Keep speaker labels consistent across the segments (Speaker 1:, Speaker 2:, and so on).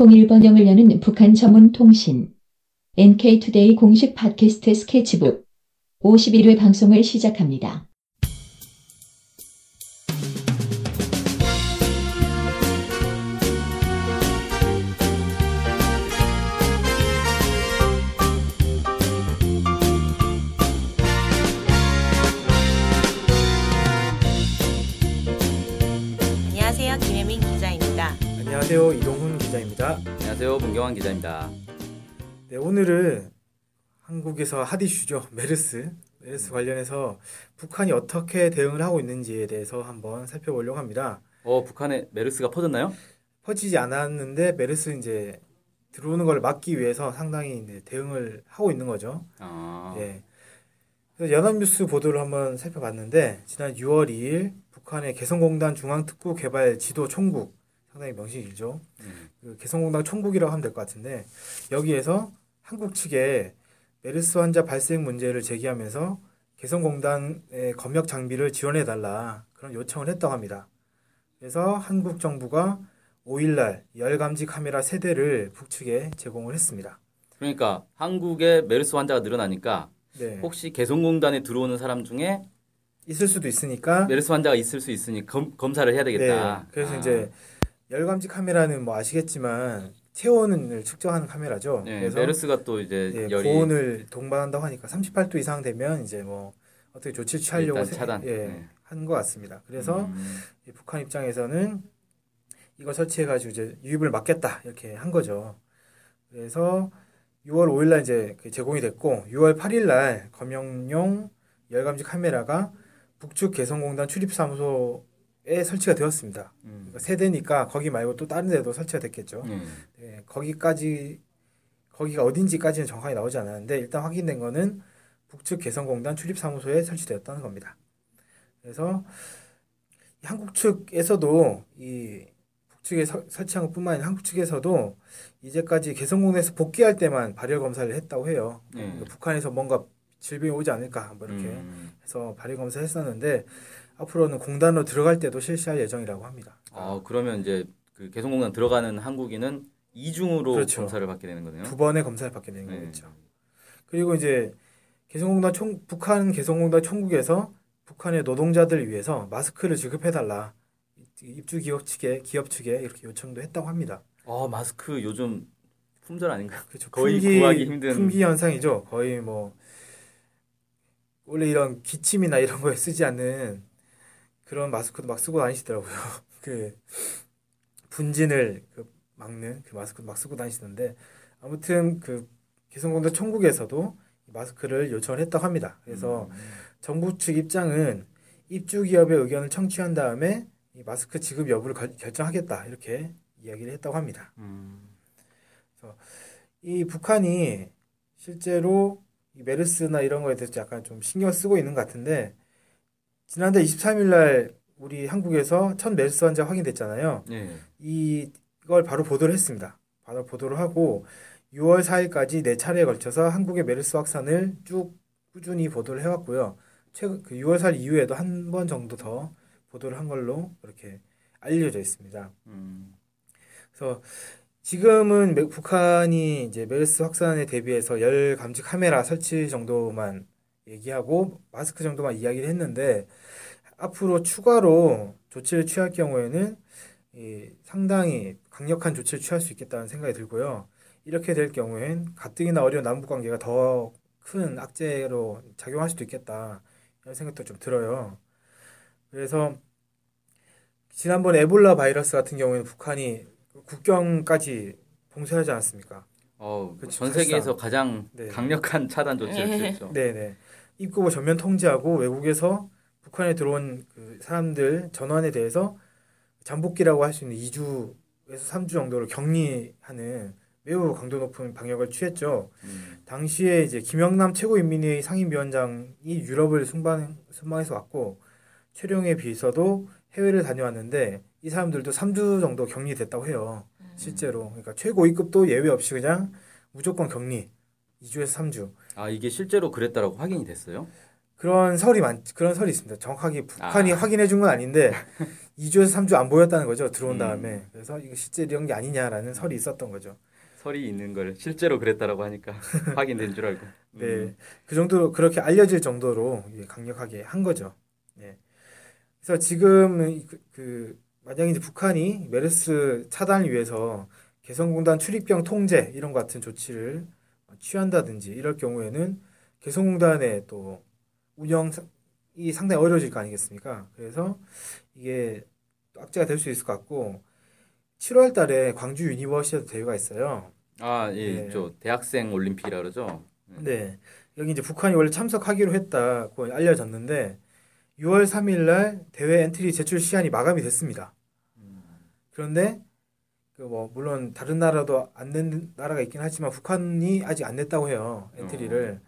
Speaker 1: 통일번영을 여는 북한 전문 통신 NK투데이 공식 팟캐스트 스케치북 51회 방송을 시작합니다.
Speaker 2: 안녕하세요. 김혜민 기자입니다.
Speaker 3: 안녕하세요. 이동훈 기자입니다.
Speaker 4: 안녕하세요. 문경환 기자입니다.
Speaker 3: 네, 오늘은 한국에서 핫 이슈죠. 메르스. 메르스 관련해서 북한이 어떻게 대응을 하고 있는지에 대해서 한번 살펴보려고 합니다.
Speaker 4: 어, 북한에 메르스가 퍼졌나요?
Speaker 3: 퍼지지 않았는데 메르스 이제 들어오는 걸 막기 위해서 상당히 이제 대응을 하고 있는 거죠.
Speaker 4: 아,
Speaker 3: 예. 연합뉴스 보도를 한번 살펴봤는데 지난 6월 2일 북한의 개성공단 중앙특구 개발 지도 총국 상당히 명칭이 길죠.
Speaker 4: 음.
Speaker 3: 그 개성공단 총국이라고 하면 될 것 같은데 여기에서 한국 측에 메르스 환자 발생 문제를 제기하면서 개성공단의 검역 장비를 지원해 달라 그런 요청을 했다고 합니다. 그래서 한국 정부가 5일날 열 감지 카메라 세 대를 북측에 제공을 했습니다.
Speaker 4: 그러니까 한국에 메르스 환자가 늘어나니까
Speaker 3: 네.
Speaker 4: 혹시 개성공단에 들어오는 사람 중에
Speaker 3: 있을 수도 있으니까
Speaker 4: 메르스 환자가 있을 수 있으니 검, 검사를 해야 되겠다.
Speaker 3: 네. 그래서
Speaker 4: 아,
Speaker 3: 이제 열감지 카메라는 뭐 아시겠지만 체온을 측정하는 카메라죠.
Speaker 4: 네,
Speaker 3: 그래서
Speaker 4: 메르스가 또 이제
Speaker 3: 예,
Speaker 4: 열이
Speaker 3: 고온을 동반한다고 하니까 38도 이상 되면 이제 뭐 어떻게 조치를 취하려고 세-
Speaker 4: 차단.
Speaker 3: 예,
Speaker 4: 네.
Speaker 3: 한것 같습니다. 그래서
Speaker 4: 음,
Speaker 3: 이 북한 입장에서는 이걸 설치해가지고 이제 유입을 막겠다 이렇게 한 거죠. 그래서 6월 5일날 이제 그 제공이 됐고 6월 8일날 검역용 열감지 카메라가 북측 개성공단 출입사무소 에 설치가 되었습니다.
Speaker 4: 음,
Speaker 3: 그러니까 세대니까 거기 말고 또 다른 데도 설치가 됐겠죠.
Speaker 4: 음.
Speaker 3: 네, 거기까지 거기가 어딘지까지는 정확하게 나오지 않았는데 일단 확인된 거는 북측 개성공단 출입사무소에 설치되었다는 겁니다. 그래서 이 한국 측에서도 이 북측에 서- 설치한 것뿐만 아니라 한국 측에서도 이제까지 개성공단에서 복귀할 때만 발열 검사를 했다고 해요.
Speaker 4: 네.
Speaker 3: 그러니까 북한에서 뭔가 질병이 오지 않을까 뭐 이렇게
Speaker 4: 음.
Speaker 3: 해서 발열 검사를 했었는데 앞으로는 공단으로 들어갈 때도 실시할 예정이라고 합니다.
Speaker 4: 아, 그러면 이제 그 개성공단 들어가는 한국인은 이중으로
Speaker 3: 그렇죠.
Speaker 4: 검사를 받게 되는 거네요.
Speaker 3: 두 번의 검사를 받게 되는
Speaker 4: 네.
Speaker 3: 거겠죠. 그리고 이제 개성공단 총 북한 개성공단 총국에서 북한의 노동자들을 위해서 마스크를 지급해 달라 입주 기업 측에 기업 측에 이렇게 요청도 했다고 합니다.
Speaker 4: 아, 마스크 요즘 품절 아닌가요?
Speaker 3: 그렇죠.
Speaker 4: 거의
Speaker 3: 품귀,
Speaker 4: 구하기 힘든-
Speaker 3: 품귀 현상이죠. 거의 뭐 원래 이런 기침이나 이런 거에 쓰지 않는 그런 마스크도 막 쓰고 다니시더라고요. 그 분진을 그 막는 그 마스크도 막 쓰고 다니시는데 아무튼 그 개성공단 총국에서도 이 마스크를 요청을 했다고 합니다. 그래서
Speaker 4: 음.
Speaker 3: 정부 측 입장은 입주 기업의 의견을 청취한 다음에 이 마스크 지급 여부를 결- 결정하겠다 이렇게 이야기를 했다고 합니다.
Speaker 4: 음.
Speaker 3: 이 북한이 실제로 이 메르스나 이런 거에 대해서 약간 좀 신경 쓰고 있는 것 같은데 지난달 23일 날 우리 한국에서 첫 메르스 환자 확인됐잖아요.
Speaker 4: 네.
Speaker 3: 이- 이걸 바로 보도를 했습니다. 바로 보도를 하고 6월 4일까지 네 차례에 걸쳐서 한국의 메르스 확산을 쭉 꾸준히 보도를 해왔고요. 최근 그 6월 4일 이후에도 한 번 정도 더 보도를 한 걸로 이렇게 알려져 있습니다.
Speaker 4: 음.
Speaker 3: 그래서 지금은 메- 북한이 이제 메르스 확산에 대비해서 열 감지 카메라 설치 정도만 얘기하고 마스크 정도만 이야기를 했는데 앞으로 추가로 조치를 취할 경우에는 이 상당히 강력한 조치를 취할 수 있겠다는 생각이 들고요. 이렇게 될 경우엔 가뜩이나 어려운 남북 관계가 더 큰 악재로 작용할 수도 있겠다 이런 생각도 좀 들어요. 그래서 지난번 에볼라 바이러스 같은 경우에는 북한이 국경까지 봉쇄하지 않았습니까?
Speaker 4: 어,
Speaker 3: 그치,
Speaker 4: 전 세계에서. 가장
Speaker 3: 네.
Speaker 4: 강력한 차단 조치를
Speaker 2: 네.
Speaker 4: 취했죠.
Speaker 3: 네 네. 입국을 전면 통제하고 외국에서 북한에 들어온 그 사람들 전원에 대해서 잠복기라고 할 수 있는 2주에서 3주 정도를 격리하는 매우 강도 높은 방역을 취했죠.
Speaker 4: 음.
Speaker 3: 당시에 이제 김영남 최고인민회의 상임위원장이 유럽을 순방, 순방해서 왔고 최룡의 비서도 해외를 다녀왔는데 이 사람들도 3주 정도 격리됐다고 해요. 실제로. 그러니까 최고 위급도 예외 없이 그냥 무조건 격리. 2주에서 3주.
Speaker 4: 아, 이게 실제로 그랬다라고 확인이 됐어요?
Speaker 3: 그런 설이 많 그런 설이 있습니다. 정확하게 북한이
Speaker 4: 아.
Speaker 3: 확인해 준 건 아닌데 2주에서 3주 안 보였다는 거죠. 들어온
Speaker 4: 음.
Speaker 3: 다음에. 그래서 이거 실제 이런 게 아니냐라는 설이 있었던 거죠.
Speaker 4: 설이 있는 걸 실제로 그랬다라고 하니까 확인된 줄 알고.
Speaker 3: 네.
Speaker 4: 음.
Speaker 3: 그 정도로 그렇게 알려질 정도로 강력하게 한 거죠. 네. 그래서 지금 그, 그 만약 이제 북한이 메르스 차단을 위해서 개성공단 출입경 통제 이런 것 같은 조치를 취한다든지 이럴 경우에는 개성공단의 또 운영이 상당히 어려워질 거 아니겠습니까? 그래서 이게 또 악재가 될 수 있을 것 같고 7월 달에 광주 유니버시아드 대회가 있어요.
Speaker 4: 아, 예,
Speaker 3: 네.
Speaker 4: 저 대학생 올림픽이라 그러죠.
Speaker 3: 네. 여기 이제 북한이 원래 참석하기로 했다고 알려졌는데 6월 3일 날 대회 엔트리 제출 시한이 마감이 됐습니다. 그런데 그 뭐 물론 다른 나라도 안 낸 나라가 있긴 하지만 북한이 아직 안 냈다고 해요. 엔트리를.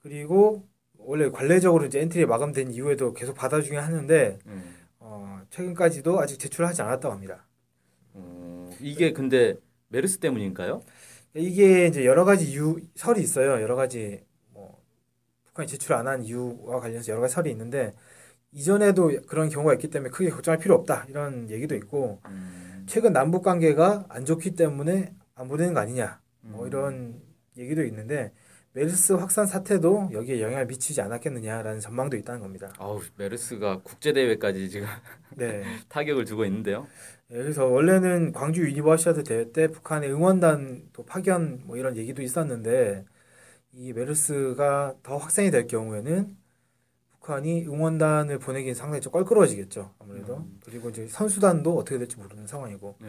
Speaker 3: 그리고 원래 관례적으로 이제 엔트리 마감된 이후에도 계속 받아주긴 하는데
Speaker 4: 음.
Speaker 3: 어, 최근까지도 아직 제출하지 않았다고 합니다.
Speaker 4: 어, 이게 근데 메르스 때문인가요?
Speaker 3: 이게 이제 여러 가지 이유 설이 있어요. 여러 가지 뭐 북한이 제출 안 한 이유와 관련해서 여러 가지 설이 있는데 이전에도 그런 경우가 있기 때문에 크게 걱정할 필요 없다 이런 얘기도 있고
Speaker 4: 음.
Speaker 3: 최근 남북 관계가 안 좋기 때문에 안 보내는 거 아니냐 뭐
Speaker 4: 음.
Speaker 3: 이런 얘기도 있는데 메르스 확산 사태도 여기에 영향을 미치지 않았겠느냐라는 전망도 있다는 겁니다.
Speaker 4: 아우, 메르스가 국제 대회까지 지금
Speaker 3: 네.
Speaker 4: 타격을 주고 있는데요.
Speaker 3: 예, 그래서 원래는 광주 유니버시아드 대회 때 북한의 응원단 또 파견 뭐 이런 얘기도 있었는데 이 메르스가 더 확산이 될 경우에는 북한이 응원단을 보내기는 상당히 좀 껄끄러워지겠죠 아무래도
Speaker 4: 음.
Speaker 3: 그리고 이제 선수단도 어떻게 될지 모르는 상황이고
Speaker 4: 네.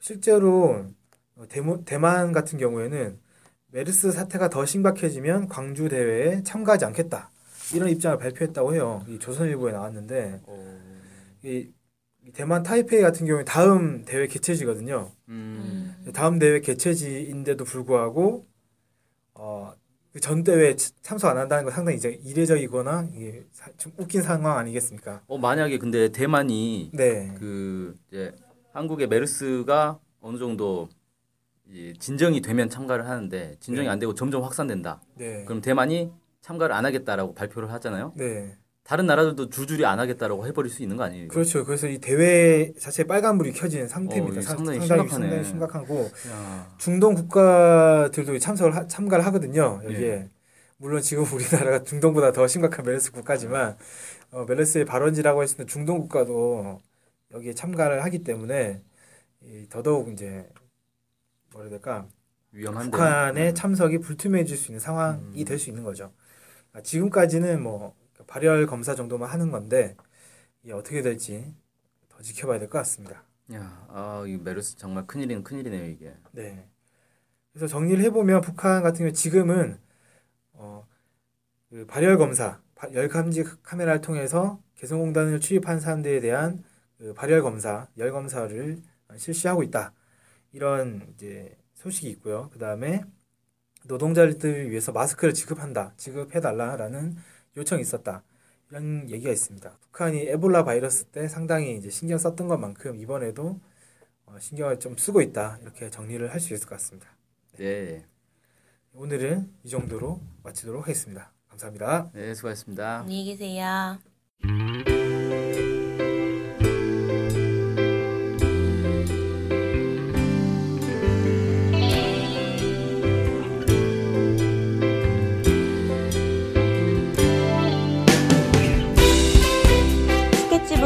Speaker 3: 실제로 어, 대모, 대만 같은 경우에는 메르스 사태가 더 심각해지면 광주 대회에 참가하지 않겠다 이런 입장을 발표했다고 해요 이 조선일보에 나왔는데
Speaker 4: 어,
Speaker 3: 이, 이 대만 타이페이 같은 경우에 다음 대회 개최지거든요.
Speaker 4: 음.
Speaker 3: 다음 대회 개최지인데도 불구하고 어, 그 전 대회에 치- 참석 안 한다는 건 상당히 이제 이례적이거나 이게 사- 좀 웃긴 상황 아니겠습니까?
Speaker 4: 어, 만약에 근데 대만이
Speaker 3: 네,
Speaker 4: 그 이제 한국의 메르스가 어느 정도 이 진정이 되면 참가를 하는데 진정이
Speaker 3: 네.
Speaker 4: 안 되고 점점 확산된다.
Speaker 3: 네,
Speaker 4: 그럼 대만이 참가를 안 하겠다라고 발표를 하잖아요.
Speaker 3: 네,
Speaker 4: 다른 나라들도 줄줄이 안 하겠다라고 해버릴 수 있는 거 아니에요?
Speaker 3: 그렇죠. 그래서 이 대회 자체에 빨간불이 켜진 상태입니다.
Speaker 4: 어,
Speaker 3: 상-
Speaker 4: 상당히
Speaker 3: 상당히,
Speaker 4: 심각하네.
Speaker 3: 상당히 심각하고
Speaker 4: 야.
Speaker 3: 중동 국가들도 참석을 하- 참가를 하거든요. 여기에
Speaker 4: 예.
Speaker 3: 물론 지금 우리나라가 중동보다 더 심각한 메르스 국가지만 어, 메르스의 발원지라고 했을 때 중동 국가도 여기에 참가를 하기 때문에 이 더더욱 이제 뭐라 해야 될까
Speaker 4: 위험한데.
Speaker 3: 북한의 참석이 불투명해질 수 있는 상황이
Speaker 4: 음.
Speaker 3: 될수 있는 거죠. 그러니까 지금까지는 뭐 발열 검사 정도만 하는 건데 이게 어떻게 될지 더 지켜봐야 될 것 같습니다.
Speaker 4: 야, 아, 이 메르스 정말 큰일이는 큰일이네요, 이게.
Speaker 3: 네. 그래서 정리를 해보면 북한 같은 경우 지금은 어, 그 발열 검사, 바- 열 감지 카메라를 통해서 개성공단을 출입한 사람들에 대한 그 발열 검사, 열 검사를 실시하고 있다. 이런 이제 소식이 있고요. 그 다음에 노동자들을 위해서 마스크를 지급한다, 지급해달라라는 요청이 있었다. 이런 얘기가 있습니다. 북한이 에볼라 바이러스 때 상당히 이제 신경 썼던 것만큼 이번에도 어, 신경을 좀 쓰고 있다. 이렇게 정리를 할 수 있을 것 같습니다.
Speaker 4: 네.
Speaker 3: 오늘은 이 정도로 마치도록 하겠습니다. 감사합니다.
Speaker 4: 네, 수고하셨습니다.
Speaker 2: 안녕히 계세요.